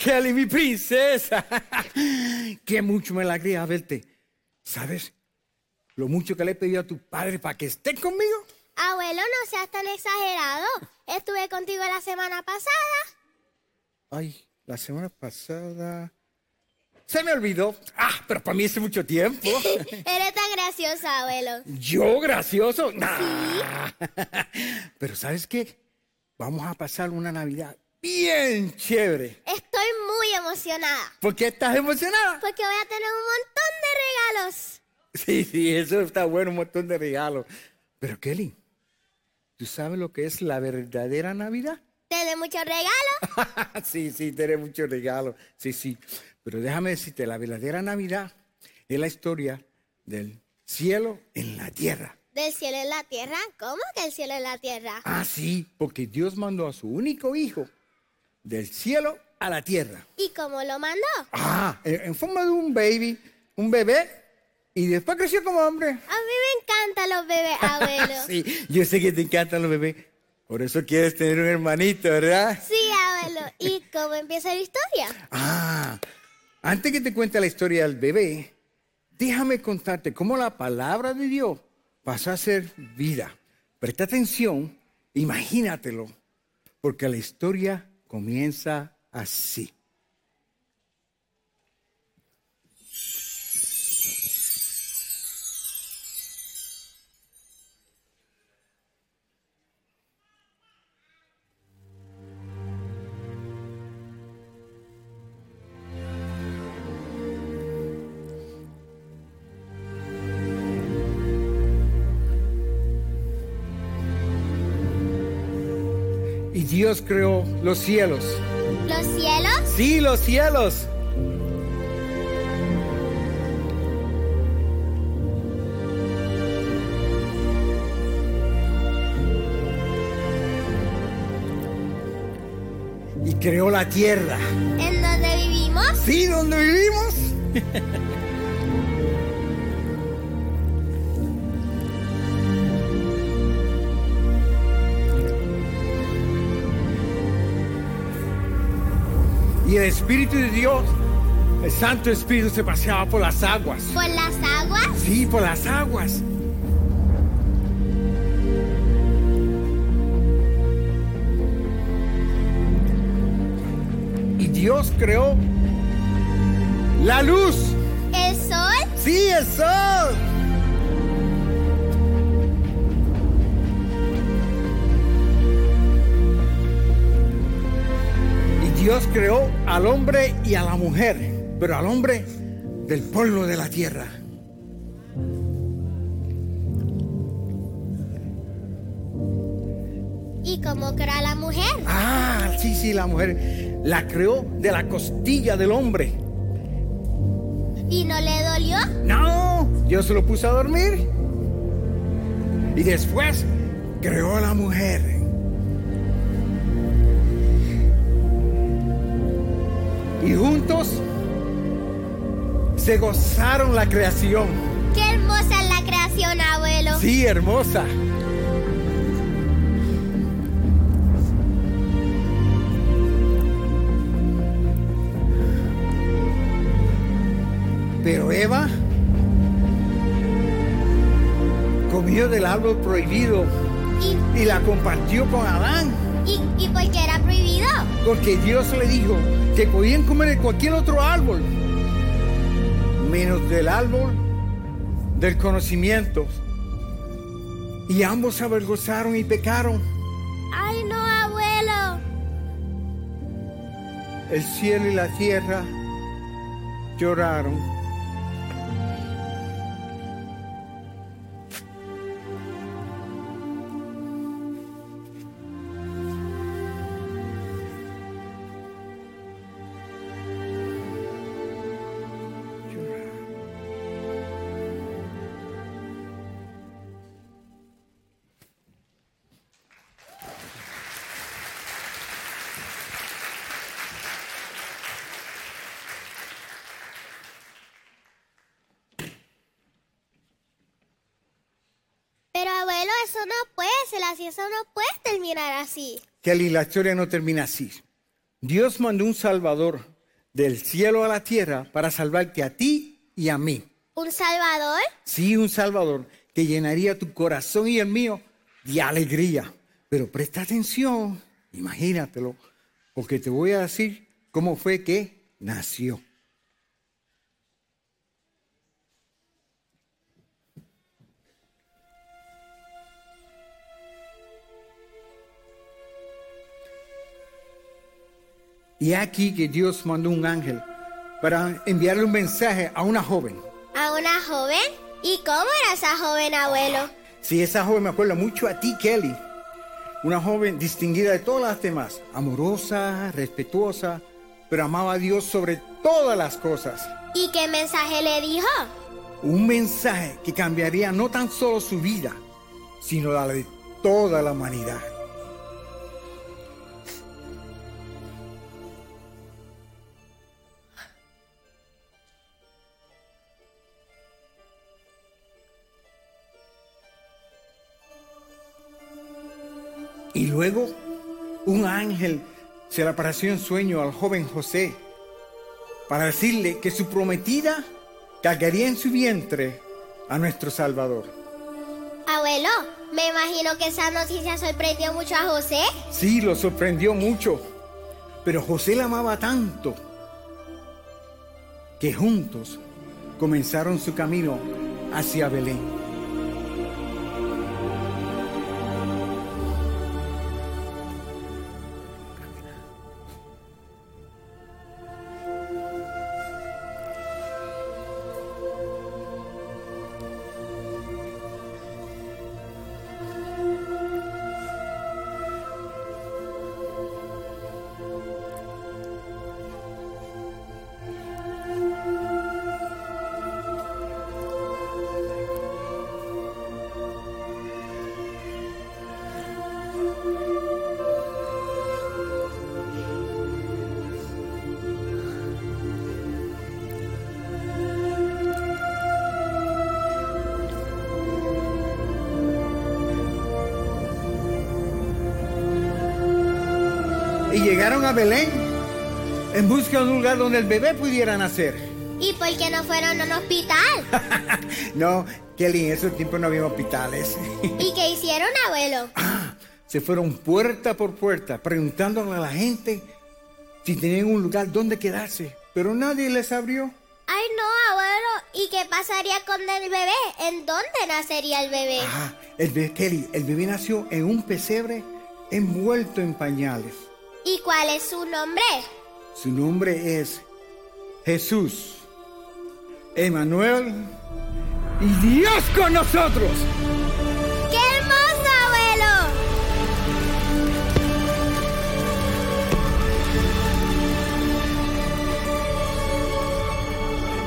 estoy aquí. ¡Eh, Kelly, mi princesa! ¡Qué mucho me alegra verte! ¿Sabes lo mucho que le he pedido a tu padre para que esté conmigo? Abuelo, no seas tan exagerado. Estuve contigo la semana pasada. Ay, la semana pasada... Se me olvidó. Ah, pero para mí hace mucho tiempo. Eres tan gracioso, abuelo. ¿Yo gracioso? Nah. Pero ¿sabes qué? Vamos a pasar una Navidad bien chévere. Muy emocionada. ¿Por qué estás emocionada? Porque voy a tener un montón de regalos. Sí, sí, eso está bueno, un montón de regalos. Pero Kelly, ¿tú sabes lo que es la verdadera Navidad? ¿Tener muchos regalos? sí, sí, tener muchos regalos. Sí, sí. Pero déjame decirte, la verdadera Navidad es la historia del cielo en la tierra. ¿Del cielo en la tierra? ¿Cómo que el cielo en la tierra? Ah, sí, porque Dios mandó a su único hijo del cielo a la tierra. ¿Y cómo lo mandó? Ah, en, forma de un baby, un bebé, y después creció como hombre. A mí me encantan los bebés, abuelo. sí, yo sé que te encantan los bebés. Por eso quieres tener un hermanito, ¿verdad? Sí, abuelo. ¿Y cómo empieza la historia? Ah, antes que te cuente la historia del bebé, déjame contarte cómo la palabra de Dios pasó a ser vida. Presta atención, imagínatelo, porque la historia comienza así. Y Dios creó los cielos. ¿Los cielos? Sí, los cielos. Y creó la tierra. ¿En donde vivimos? Sí, donde vivimos. Y el Espíritu de Dios, el Santo Espíritu, se paseaba por las aguas. ¿Por las aguas? Sí, por las aguas. Y Dios creó la luz. ¿El sol? Sí, el sol. Dios creó al hombre y a la mujer, pero al hombre del polvo de la tierra. ¿Y cómo creó a la mujer? Ah, sí, sí, la mujer la creó de la costilla del hombre. ¿Y no le dolió? No, Dios se lo puso a dormir. Y después creó a la mujer. Y juntos se gozaron la creación. Qué hermosa es la creación, abuelo. Sí, hermosa. Pero Eva comió del árbol prohibido ¿Y, y la compartió con Adán. y, y por qué era prohibido? Porque Dios le dijo que podían comer de cualquier otro árbol, menos del árbol del conocimiento. Y ambos se avergonzaron y pecaron. Ay, no, abuelo. El cielo y la tierra lloraron. Eso no puede ser así, eso no puede terminar así. Kelly, la historia no termina así. Dios mandó un Salvador del cielo a la tierra para salvarte a ti y a mí. ¿Un Salvador? Sí, un Salvador que llenaría tu corazón y el mío de alegría. Pero presta atención, imagínatelo, porque te voy a decir cómo fue que nació. Y aquí que Dios mandó un ángel para enviarle un mensaje a una joven. ¿A una joven? ¿Y cómo era esa joven, abuelo? Sí, esa joven me acuerda mucho a ti, Kelly. Una joven distinguida de todas las demás, amorosa, respetuosa, pero amaba a Dios sobre todas las cosas. ¿Y qué mensaje le dijo? Un mensaje que cambiaría no tan solo su vida, sino la de toda la humanidad. Luego un ángel se le apareció en sueño al joven José para decirle que su prometida cargaría en su vientre a nuestro Salvador. Abuelo, me imagino que esa noticia sorprendió mucho a José. Sí, lo sorprendió mucho, pero José la amaba tanto que juntos comenzaron su camino hacia Belén. Llegaron a Belén en busca de un lugar donde el bebé pudiera nacer. ¿Y por qué no fueron a un hospital? no, Kelly, en esos tiempos no había hospitales. ¿Y qué hicieron, abuelo? Ah, se fueron puerta por puerta preguntándole a la gente si tenían un lugar donde quedarse, pero nadie les abrió. Ay, no, abuelo. ¿Y qué pasaría con el bebé? ¿En dónde nacería el bebé? Ah, el bebé, Kelly, el bebé nació en un pesebre envuelto en pañales. ¿Y cuál es su nombre? Su nombre es Jesús, Emanuel y Dios con nosotros. ¡Qué hermoso, abuelo!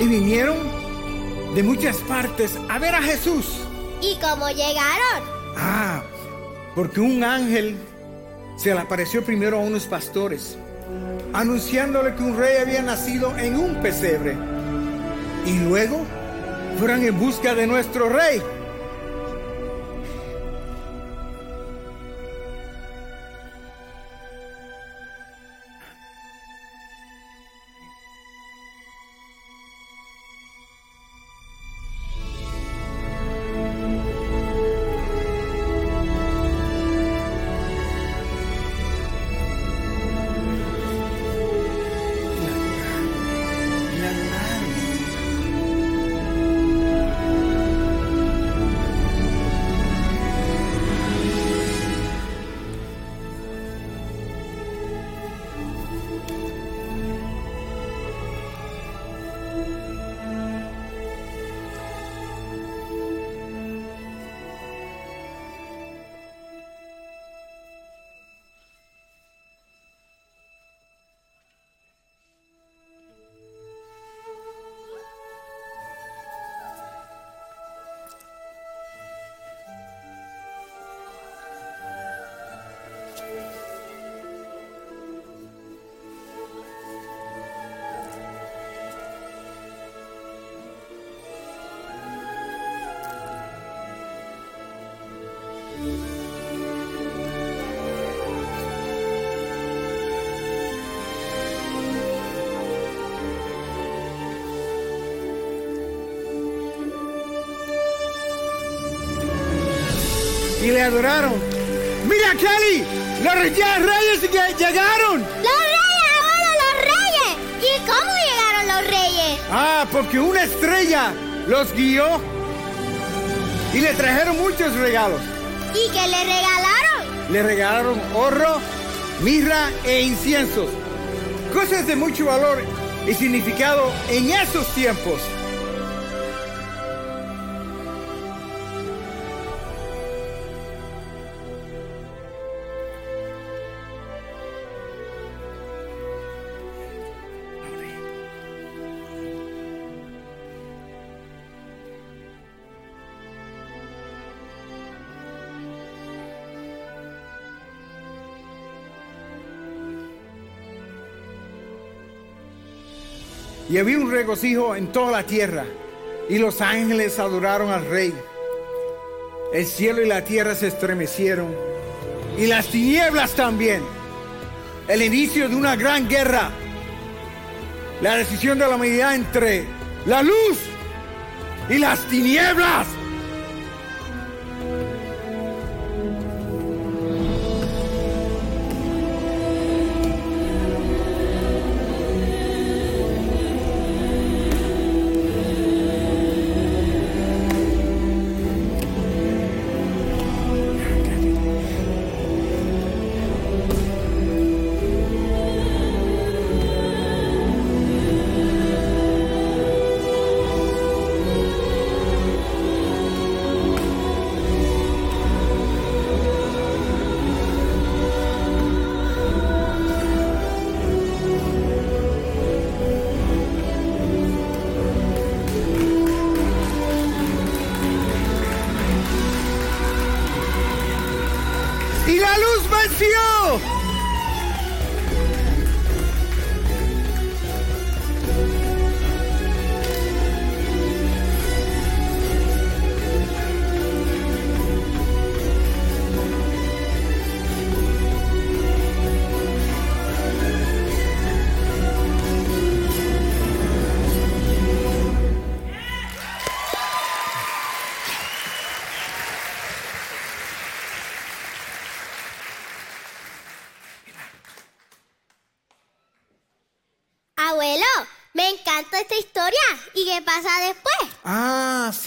Y vinieron de muchas partes a ver a Jesús. ¿Y cómo llegaron? Ah, porque un ángel se le apareció primero a unos pastores, anunciándole que un rey había nacido en un pesebre. Y luego fueron en busca de nuestro rey. Le adoraron. Mira, Kelly, los reyes llegaron. Los reyes, abuelo, los reyes. ¿Y cómo llegaron los reyes? Ah, porque una estrella los guió y le trajeron muchos regalos. ¿Y qué le regalaron? Le regalaron oro, mirra e inciensos. Cosas de mucho valor y significado en esos tiempos. Había un regocijo en toda la tierra. Y los ángeles adoraron al rey. El cielo y la tierra se estremecieron. Y las tinieblas también. El inicio de una gran guerra. La decisión de la humanidad entre la luz y las tinieblas. La luz venció.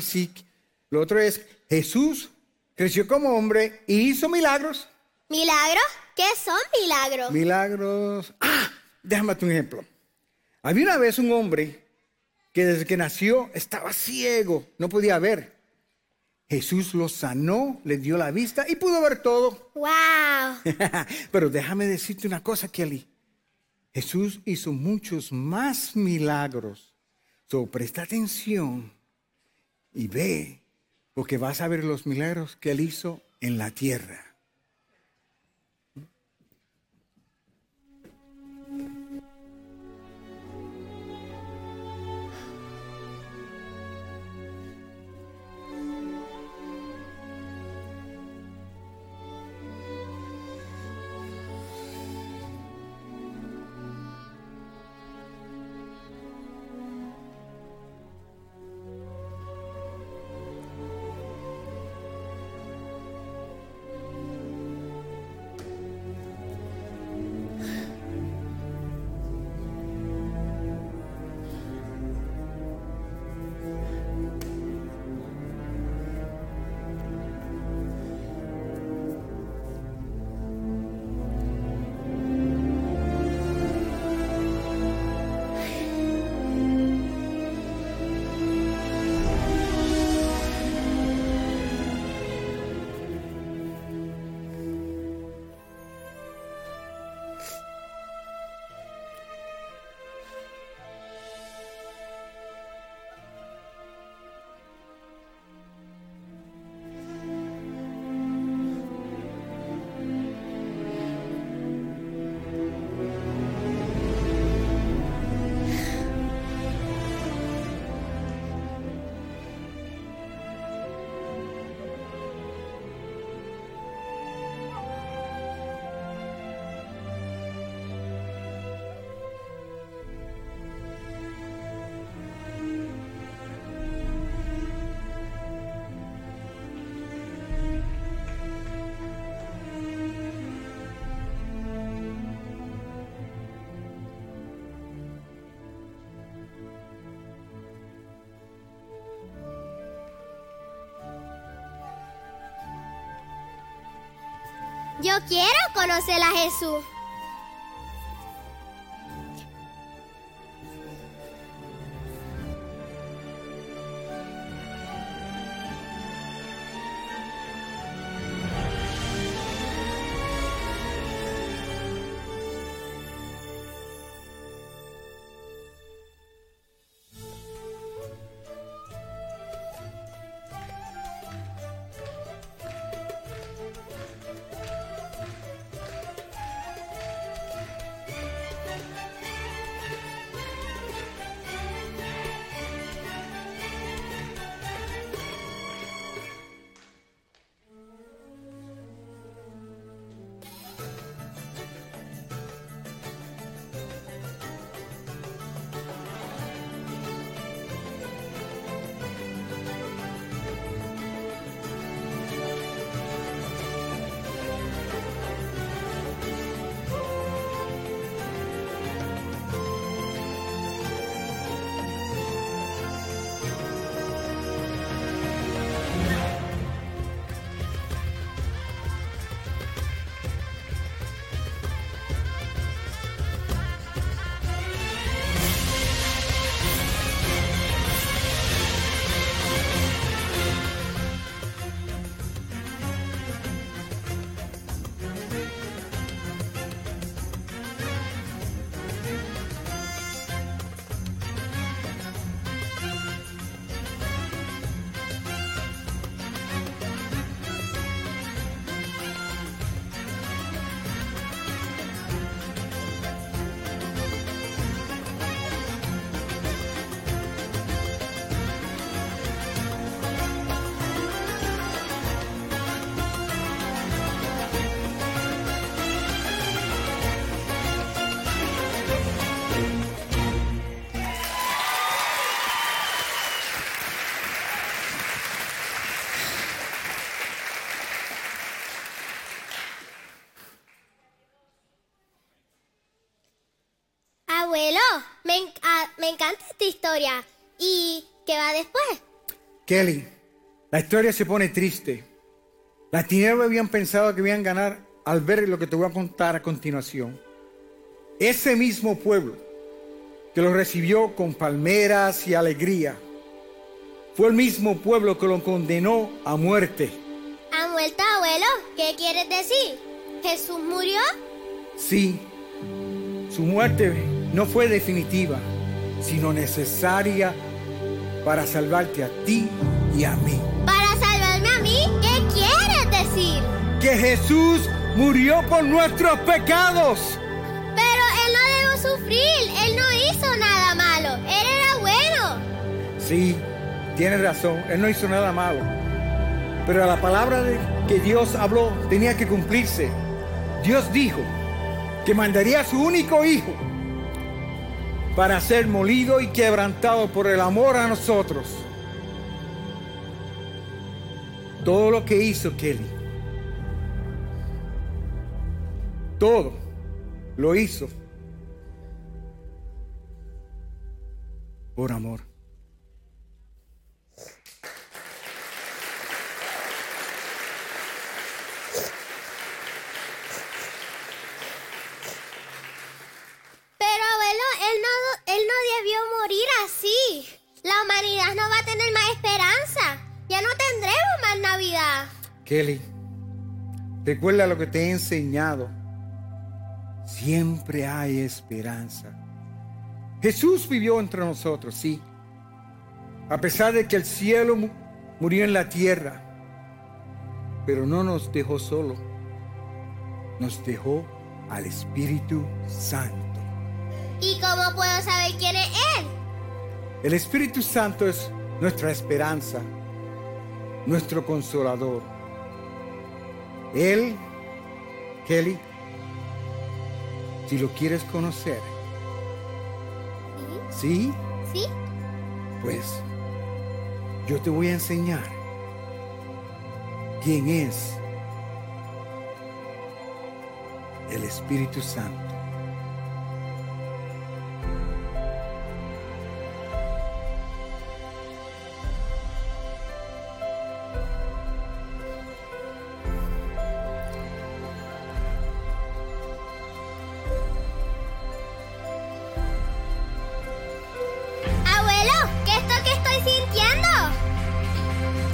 Sí, sí. Lo otro es, Jesús creció como hombre y hizo milagros. ¿Milagros? ¿Qué son milagros? Milagros. Ah, déjame un ejemplo. Había una vez un hombre que desde que nació estaba ciego, no podía ver. Jesús lo sanó, le dio la vista y pudo ver todo. ¡Wow! Pero déjame decirte una cosa, Kelly. Jesús hizo muchos más milagros. So, presta atención y ve, porque vas a ver los milagros que él hizo en la tierra. Yo quiero conocer a Jesús. Encanta esta historia. ¿Y qué va después? Kelly, la historia se pone triste. Las tinieblas habían pensado que iban a ganar al ver lo que te voy a contar a continuación. Ese mismo pueblo que lo recibió con palmeras y alegría, fue el mismo pueblo que lo condenó a muerte. ¿Han vuelto, abuelo? ¿Qué quieres decir? ¿Jesús murió? Sí, su muerte no fue definitiva, sino necesaria para salvarte a ti y a mí. ¿Para salvarme a mí? ¿Qué quieres decir? Que Jesús murió por nuestros pecados. Pero él no debo sufrir. Él no hizo nada malo. Él era bueno. Sí, tienes razón, Él no hizo nada malo. Pero la palabra que Dios habló tenía que cumplirse. Dios dijo que mandaría a su único hijo para ser molido y quebrantado por el amor a nosotros. Todo lo que hizo Kelly, todo lo hizo por amor. Pero abuelo, él no, él no debió morir así. La humanidad no va a tener más esperanza. Ya no tendremos más Navidad. Kelly, recuerda lo que te he enseñado. Siempre hay esperanza. Jesús vivió entre nosotros, sí. A pesar de que el cielo mu- murió en la tierra, pero no nos dejó solo. Nos dejó al Espíritu Santo. ¿Y cómo puedo saber quién es él? El Espíritu Santo es nuestra esperanza, nuestro consolador. Él, Kelly, si lo quieres conocer, ¿sí? ¿Sí? Pues yo te voy a enseñar quién es el Espíritu Santo.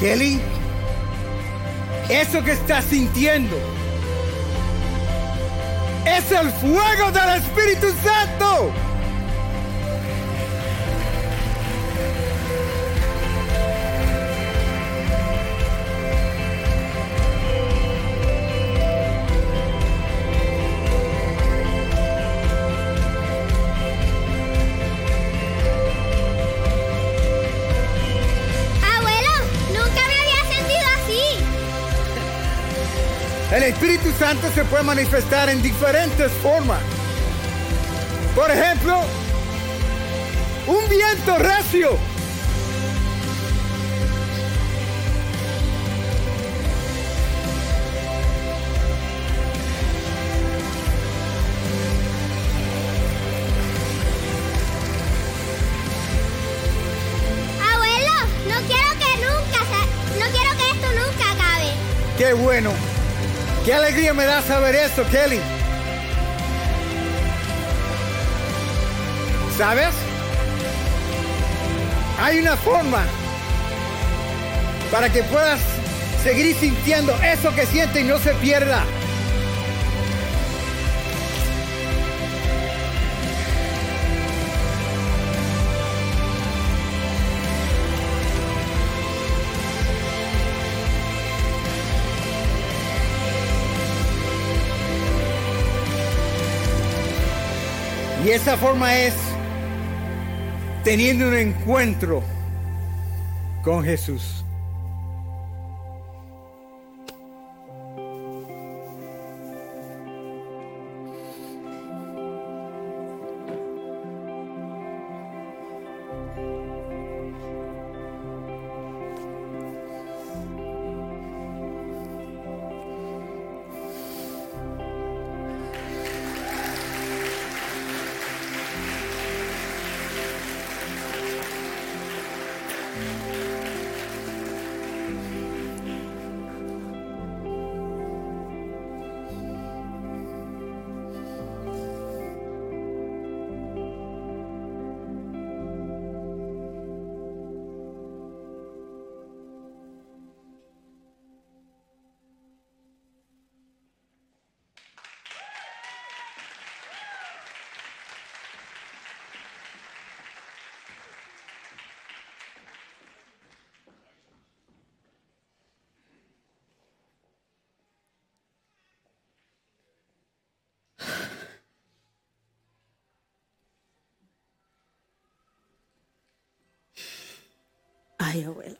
Kelly, eso que estás sintiendo es el fuego del Espíritu Santo. Santo se puede manifestar en diferentes formas. Por ejemplo, un viento recio. Abuelo, no quiero que nunca, no quiero que esto nunca acabe. Qué bueno. Qué alegría me da saber esto, Kelly. ¿Sabes? Hay una forma para que puedas seguir sintiendo eso que sientes y no se pierda. Y esa forma es teniendo un encuentro con Jesús. Ay, abuelo.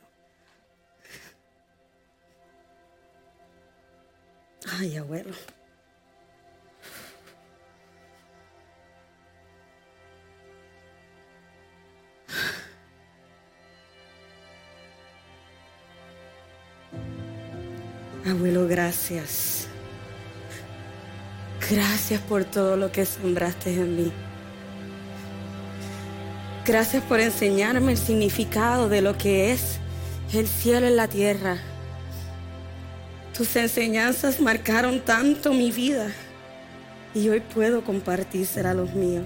Ay, abuelo. Abuelo, gracias. Gracias por todo lo que sembraste en mí. Gracias por enseñarme el significado de lo que es el cielo en la tierra. Tus enseñanzas marcaron tanto mi vida y hoy puedo compartírsela a los míos.